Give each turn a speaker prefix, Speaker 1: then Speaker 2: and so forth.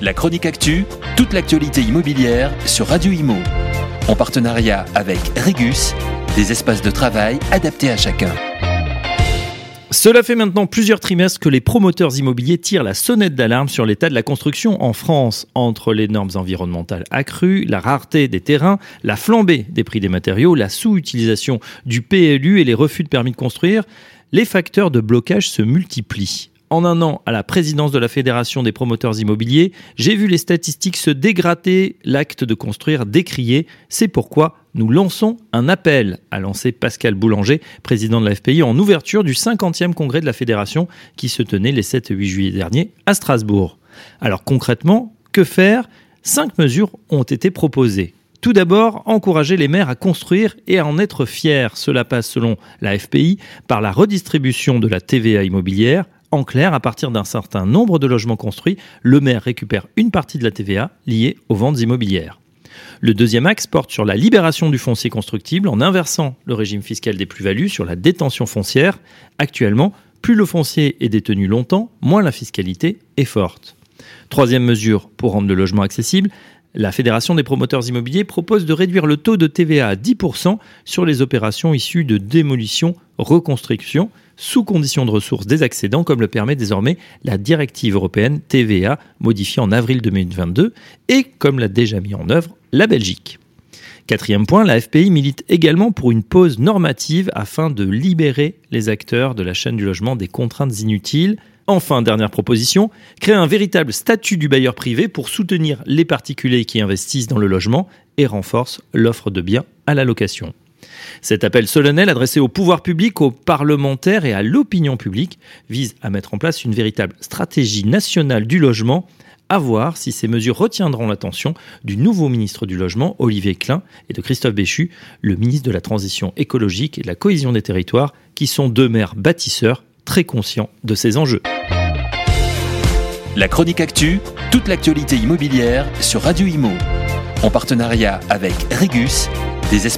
Speaker 1: La chronique actu, toute l'actualité immobilière sur Radio Imo. En partenariat avec Regus, des espaces de travail adaptés à chacun.
Speaker 2: Cela fait maintenant plusieurs trimestres que les promoteurs immobiliers tirent la sonnette d'alarme sur l'état de la construction en France. Entre les normes environnementales accrues, la rareté des terrains, la flambée des prix des matériaux, la sous-utilisation du PLU et les refus de permis de construire, les facteurs de blocage se multiplient. En un an à la présidence de la Fédération des promoteurs immobiliers, j'ai vu les statistiques se dégrader, l'acte de construire décrié. C'est pourquoi nous lançons un appel, a lancé Pascal Boulanger, président de la FPI, en ouverture du 50e congrès de la Fédération qui se tenait les 7 et 8 juillet dernier à Strasbourg. Alors concrètement, que faire? Cinq mesures ont été proposées. Tout d'abord, encourager les maires à construire et à en être fiers. Cela passe, selon la FPI, par la redistribution de la TVA immobilière. En clair, à partir d'un certain nombre de logements construits, le maire récupère une partie de la TVA liée aux ventes immobilières. Le deuxième axe porte sur la libération du foncier constructible en inversant le régime fiscal des plus-values sur la détention foncière. Actuellement, plus le foncier est détenu longtemps, moins la fiscalité est forte. Troisième mesure pour rendre le logement accessible, la Fédération des promoteurs immobiliers propose de réduire le taux de TVA à 10% sur les opérations issues de démolition, reconstruction, sous condition de ressources des accédants, comme le permet désormais la directive européenne TVA, modifiée en avril 2022, et comme l'a déjà mis en œuvre la Belgique. Quatrième point, la FPI milite également pour une pause normative afin de libérer les acteurs de la chaîne du logement des contraintes inutiles Enfin, dernière proposition, créer un véritable statut du bailleur privé pour soutenir les particuliers qui investissent dans le logement et renforce l'offre de biens à la location. Cet appel solennel adressé au pouvoir public, aux parlementaires et à l'opinion publique vise à mettre en place une véritable stratégie nationale du logement à voir si ces mesures retiendront l'attention du nouveau ministre du Logement, Olivier Klein, et de Christophe Béchu, le ministre de la Transition écologique et de la cohésion des territoires, qui sont deux maires bâtisseurs très conscients de ces enjeux.
Speaker 1: La chronique actu, toute l'actualité immobilière sur Radio Imo. En partenariat avec Regus, des espaces